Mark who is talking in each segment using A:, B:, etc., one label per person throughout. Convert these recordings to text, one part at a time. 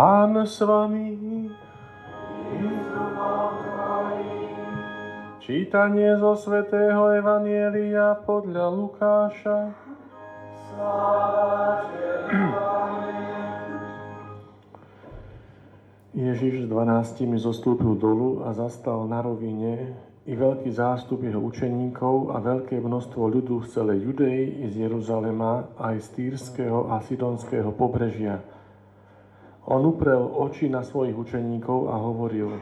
A: Pán s vami. Čítanie zo svätého Evanielia podľa Lukáša. Ježiš s dvanáctimi zostúpil dolu a zastal na rovine i veľký zástup jeho učeníkov a veľké množstvo ľudu z celej Judei z Jeruzalema aj z Týrského a Sidonského pobrežia. On uprel oči na svojich učeníkov a hovoril,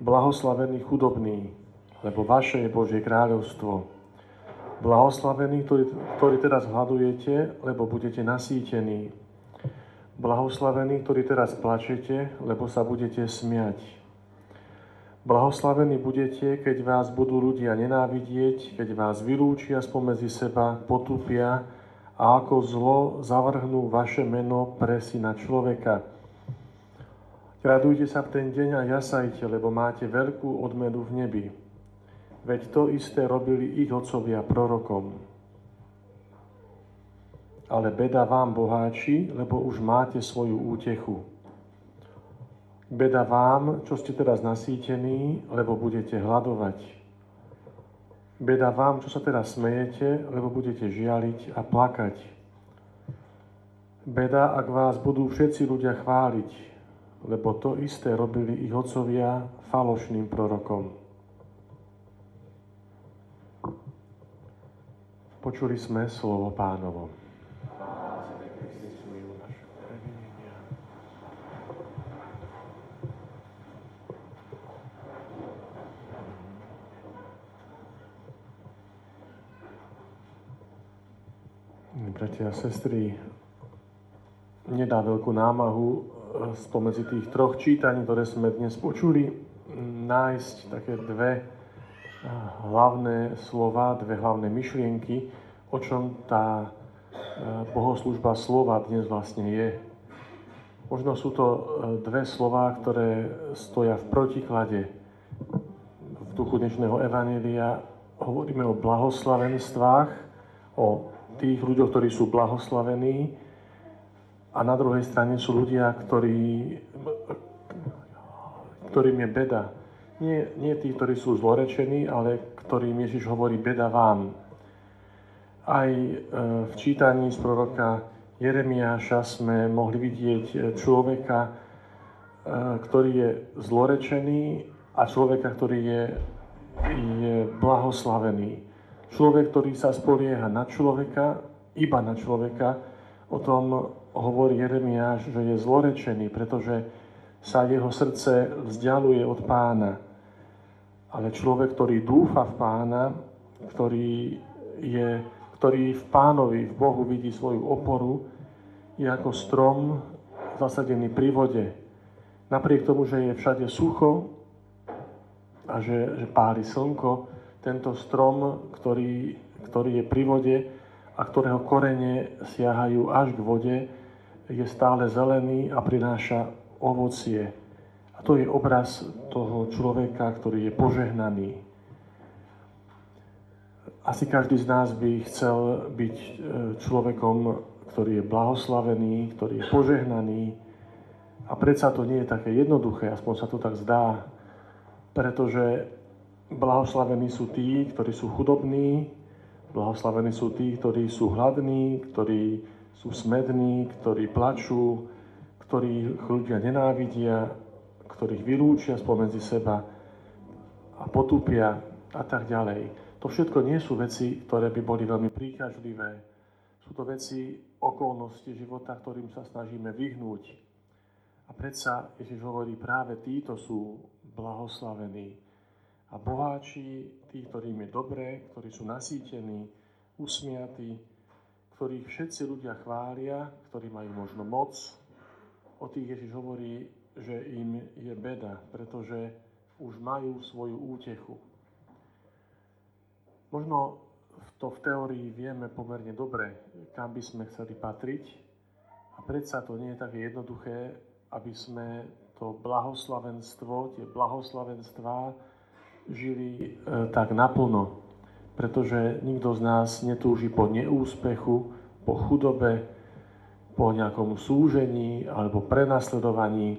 A: blahoslavení chudobní, lebo vaše je Božie kráľovstvo. Blahoslavení, ktorí, ktorí teraz hľadujete, lebo budete nasýtení. Blahoslavení, ktorí teraz plačete, lebo sa budete smiať. Blahoslavení budete, keď vás budú ľudia nenávidieť, keď vás vylúčia spomedzi seba, potupia a ako zlo zavrhnú vaše meno pre syna človeka. Radujte sa v ten deň a jasajte, lebo máte veľkú odmenu v nebi. Veď to isté robili ich otcovia prorokom. Ale beda vám, boháči, lebo už máte svoju útechu. Beda vám, čo ste teraz nasýtení, lebo budete hľadovať. Beda vám, čo sa teraz smejete, lebo budete žialiť a plakať. Beda, ak vás budú všetci ľudia chváliť, lebo to isté robili ich otcovia falošným prorokom. Počuli sme slovo pánovo. bratia a sestry, nedá veľkú námahu spomedzi tých troch čítaní, ktoré sme dnes počuli, nájsť také dve eh, hlavné slova, dve hlavné myšlienky, o čom tá eh, bohoslužba slova dnes vlastne je. Možno sú to dve slova, ktoré stoja v protiklade. V duchu dnešného Evanília hovoríme o blahoslavenstvách, o tých ľuďoch, ktorí sú blahoslavení a na druhej strane sú ľudia, ktorí, ktorým je beda. Nie, nie tí, ktorí sú zlorečení, ale ktorým Ježiš hovorí beda vám. Aj e, v čítaní z proroka Jeremiáša sme mohli vidieť človeka, e, ktorý je zlorečený a človeka, ktorý je, je blahoslavený. Človek, ktorý sa spolieha na človeka, iba na človeka, o tom hovorí Jeremiáš, že je zlorečený, pretože sa jeho srdce vzdialuje od pána. Ale človek, ktorý dúfa v pána, ktorý, je, ktorý v pánovi, v Bohu vidí svoju oporu, je ako strom zasadený pri vode. Napriek tomu, že je všade sucho a že, že páli slnko, tento strom, ktorý, ktorý je pri vode a ktorého korene siahajú až k vode, je stále zelený a prináša ovocie. A to je obraz toho človeka, ktorý je požehnaný. Asi každý z nás by chcel byť e, človekom, ktorý je blahoslavený, ktorý je požehnaný. A predsa to nie je také jednoduché, aspoň sa to tak zdá, pretože Blahoslavení sú tí, ktorí sú chudobní, blahoslavení sú tí, ktorí sú hladní, ktorí sú smední, ktorí plačú, ktorých ľudia nenávidia, ktorých vylúčia spomedzi seba a potupia a tak ďalej. To všetko nie sú veci, ktoré by boli veľmi príťažlivé. Sú to veci, okolnosti života, ktorým sa snažíme vyhnúť. A predsa Ježiš hovorí, práve títo sú blahoslavení a boháči, tí, ktorým je dobré, ktorí sú nasýtení, usmiatí, ktorých všetci ľudia chvália, ktorí majú možno moc. O tých Ježiš hovorí, že im je beda, pretože už majú svoju útechu. Možno to v teórii vieme pomerne dobre, kam by sme chceli patriť, a predsa to nie je také jednoduché, aby sme to blahoslavenstvo, tie blahoslavenstvá, žili e, tak naplno, pretože nikto z nás netúži po neúspechu, po chudobe, po nejakom súžení alebo prenasledovaní.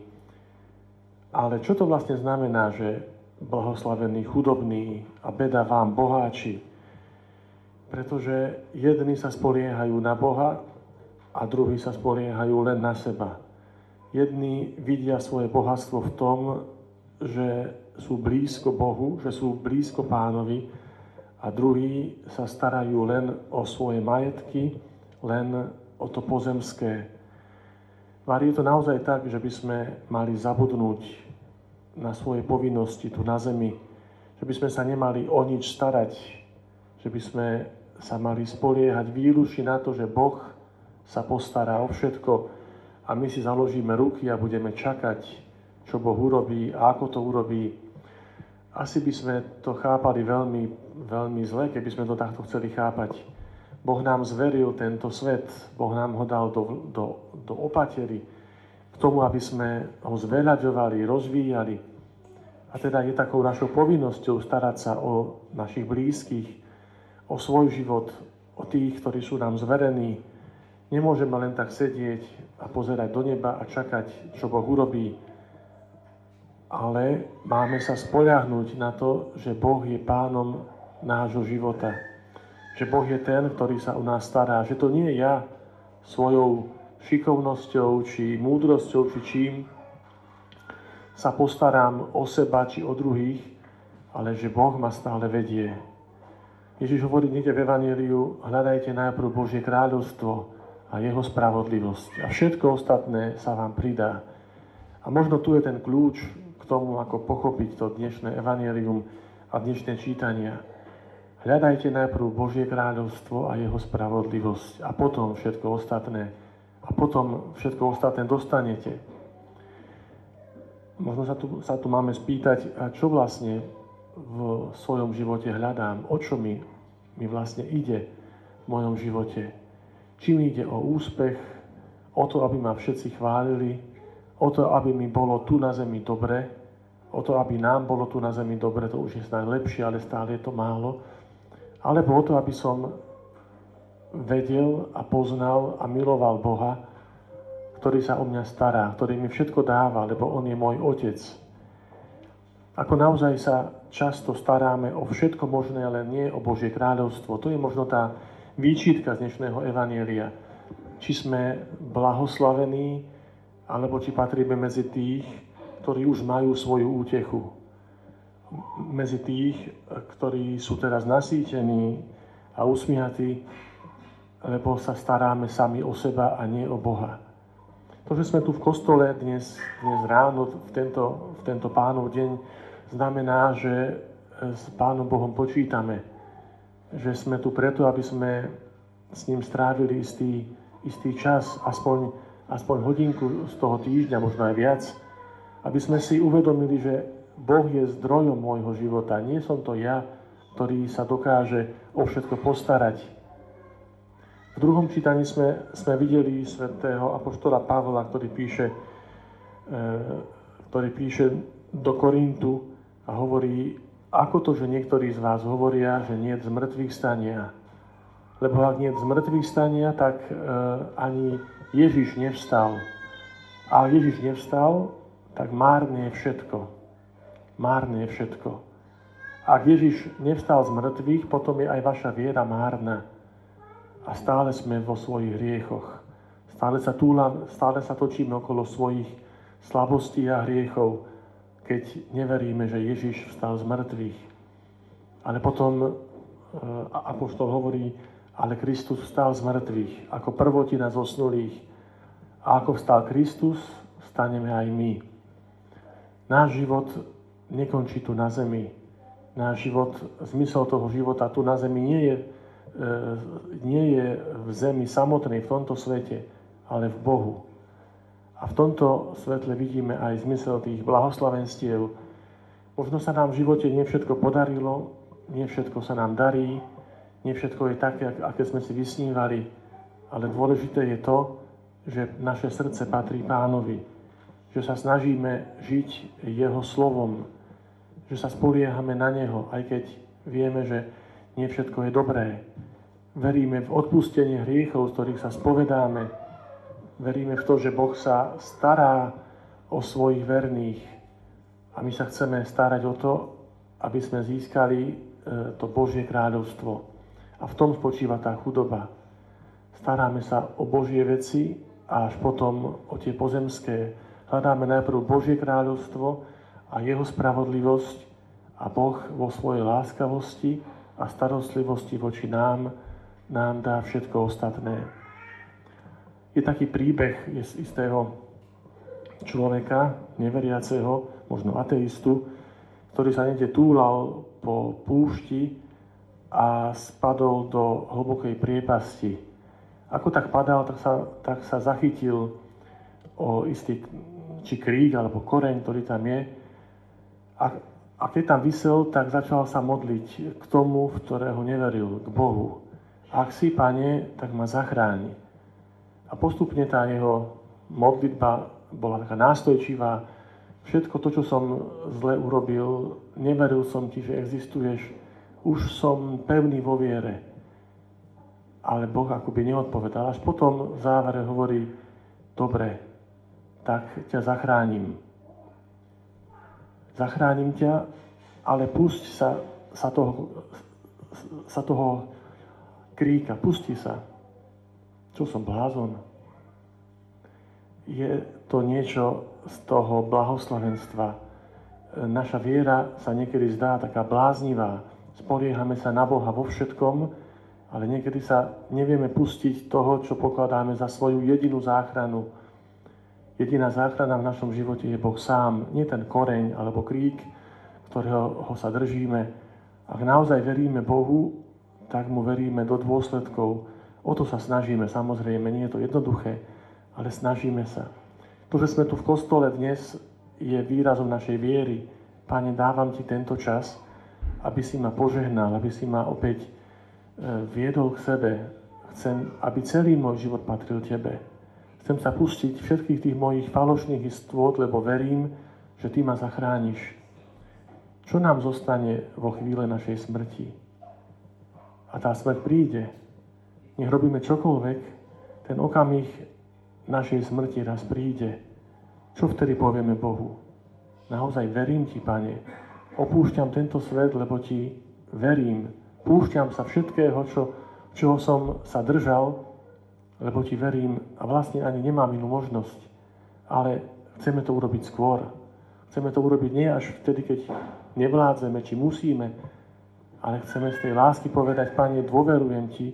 A: Ale čo to vlastne znamená, že blahoslavený chudobný a beda vám boháči? Pretože jedni sa spoliehajú na Boha a druhí sa spoliehajú len na seba. Jedni vidia svoje bohatstvo v tom, že sú blízko Bohu, že sú blízko pánovi a druhí sa starajú len o svoje majetky, len o to pozemské. Mári, je to naozaj tak, že by sme mali zabudnúť na svoje povinnosti tu na zemi, že by sme sa nemali o nič starať, že by sme sa mali spoliehať výlučne na to, že Boh sa postará o všetko a my si založíme ruky a budeme čakať, čo Boh urobí a ako to urobí. Asi by sme to chápali veľmi, veľmi zle, keby sme to takto chceli chápať. Boh nám zveril tento svet, Boh nám ho dal do, do, do opatery, k tomu, aby sme ho zveľaďovali, rozvíjali. A teda je takou našou povinnosťou starať sa o našich blízkych, o svoj život, o tých, ktorí sú nám zverení. Nemôžeme len tak sedieť a pozerať do neba a čakať, čo Boh urobí. Ale máme sa spoľahnúť na to, že Boh je pánom nášho života. Že Boh je ten, ktorý sa o nás stará. Že to nie ja svojou šikovnosťou, či múdrosťou, či čím sa postarám o seba, či o druhých, ale že Boh ma stále vedie Ježiš hovorí niekde v Evangeliu, hľadajte najprv Božie kráľovstvo a jeho spravodlivosť a všetko ostatné sa vám pridá. A možno tu je ten kľúč tomu, ako pochopiť to dnešné Evangelium a dnešné čítania. Hľadajte najprv Božie kráľovstvo a jeho spravodlivosť a potom všetko ostatné. A potom všetko ostatné dostanete. Možno sa tu, sa tu máme spýtať, a čo vlastne v svojom živote hľadám, o čo mi, mi vlastne ide v mojom živote. Či mi ide o úspech, o to, aby ma všetci chválili, o to, aby mi bolo tu na zemi dobre, o to, aby nám bolo tu na zemi dobre, to už je snáď lepšie, ale stále je to málo, alebo o to, aby som vedel a poznal a miloval Boha, ktorý sa o mňa stará, ktorý mi všetko dáva, lebo On je môj Otec. Ako naozaj sa často staráme o všetko možné, ale nie o Božie kráľovstvo. To je možno tá výčitka z dnešného Evanielia. Či sme blahoslavení, alebo či patríme medzi tých, ktorí už majú svoju útechu. Medzi tých, ktorí sú teraz nasýtení a usmiatí, lebo sa staráme sami o seba a nie o Boha. To, že sme tu v kostole dnes, dnes ráno, v tento, v tento pánov deň, znamená, že s Pánom Bohom počítame. Že sme tu preto, aby sme s ním strávili istý, istý čas, aspoň, aspoň hodinku z toho týždňa, možno aj viac, aby sme si uvedomili, že Boh je zdrojom môjho života. Nie som to ja, ktorý sa dokáže o všetko postarať. V druhom čítaní sme, sme videli svätého apoštola Pavla, ktorý píše, e, ktorý píše do Korintu, a hovorí, ako to, že niektorí z vás hovoria, že nie je zmrtvých stania. Lebo ak nie je zmrtvých stania, tak e, ani Ježiš nevstal. A Ježiš nevstal, tak márne je všetko. Márne je všetko. Ak Ježiš nevstal z mŕtvych, potom je aj vaša viera márna. A stále sme vo svojich hriechoch. Stále sa túlam, stále sa točíme okolo svojich slabostí a hriechov keď neveríme, že Ježiš vstal z mŕtvych. Ale potom e, Apoštol hovorí, ale Kristus vstal z mŕtvych, ako prvotina zosnulých. A ako vstal Kristus, staneme aj my. Náš život nekončí tu na zemi. Náš život, zmysel toho života tu na zemi nie je, e, nie je v zemi samotnej, v tomto svete, ale v Bohu. A v tomto svetle vidíme aj zmysel tých blahoslavenstiev. Možno sa nám v živote nie všetko podarilo, nie všetko sa nám darí, nie všetko je také, aké sme si vysnívali, ale dôležité je to, že naše srdce patrí pánovi, že sa snažíme žiť jeho slovom, že sa spoliehame na neho, aj keď vieme, že nie všetko je dobré. Veríme v odpustenie hriechov, z ktorých sa spovedáme, veríme v to, že Boh sa stará o svojich verných a my sa chceme starať o to, aby sme získali e, to Božie kráľovstvo. A v tom spočíva tá chudoba. Staráme sa o Božie veci a až potom o tie pozemské. Hľadáme najprv Božie kráľovstvo a jeho spravodlivosť a Boh vo svojej láskavosti a starostlivosti voči nám nám dá všetko ostatné. Je taký príbeh je z istého človeka, neveriaceho, možno ateistu, ktorý sa niekde túlal po púšti a spadol do hlbokej priepasti. Ako tak padal, tak sa, tak sa zachytil o istý či krík alebo koreň, ktorý tam je. A, a keď tam vysel, tak začal sa modliť k tomu, v ktorého neveril, k Bohu. Ak si, pane, tak ma zachráni. A postupne tá jeho modlitba bola taká nástojčivá, všetko to, čo som zle urobil, neveril som ti, že existuješ, už som pevný vo viere. Ale Boh akoby neodpovedal. Až potom v závere hovorí, dobre, tak ťa zachránim. Zachránim ťa, ale pusť sa, sa, toho, sa toho kríka, pusti sa. Čo som blázon? Je to niečo z toho blahoslavenstva. Naša viera sa niekedy zdá taká bláznivá. Spoliehame sa na Boha vo všetkom, ale niekedy sa nevieme pustiť toho, čo pokladáme za svoju jedinú záchranu. Jediná záchrana v našom živote je Boh sám, nie ten koreň alebo krík, ktorého ho sa držíme. Ak naozaj veríme Bohu, tak mu veríme do dôsledkov. O to sa snažíme, samozrejme, nie je to jednoduché, ale snažíme sa. To, že sme tu v kostole dnes, je výrazom našej viery. Pane, dávam ti tento čas, aby si ma požehnal, aby si ma opäť e, viedol k sebe. Chcem, aby celý môj život patril tebe. Chcem sa pustiť všetkých tých mojich falošných istôt, lebo verím, že ty ma zachrániš. Čo nám zostane vo chvíle našej smrti? A tá smrť príde. Nech robíme čokoľvek, ten okamih našej smrti raz príde, čo vtedy povieme Bohu? Naozaj verím Ti, Pane. Opúšťam tento svet, lebo Ti verím. Púšťam sa všetkého, čo, čoho som sa držal, lebo Ti verím a vlastne ani nemám inú možnosť. Ale chceme to urobiť skôr. Chceme to urobiť nie až vtedy, keď nevládzeme, či musíme, ale chceme z tej lásky povedať, Pane, dôverujem Ti,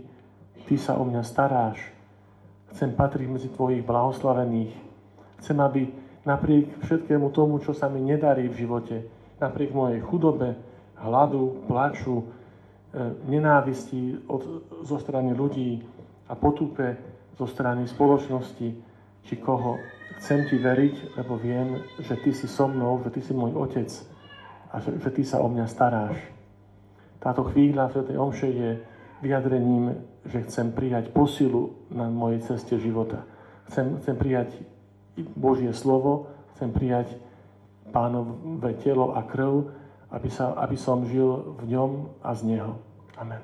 A: Ty sa o mňa staráš, Chcem patriť medzi tvojich blahoslavených. Chcem, aby napriek všetkému tomu, čo sa mi nedarí v živote, napriek mojej chudobe, hladu, plaču, e, nenávisti od, zo strany ľudí a potupe zo strany spoločnosti, či koho, chcem ti veriť, lebo viem, že ty si so mnou, že ty si môj otec a že, že ty sa o mňa staráš. Táto chvíľa v tej omše je vyjadrením, že chcem prijať posilu na mojej ceste života. Chcem, chcem prijať Božie slovo, chcem prijať pánové telo a krv, aby, sa, aby som žil v ňom a z neho.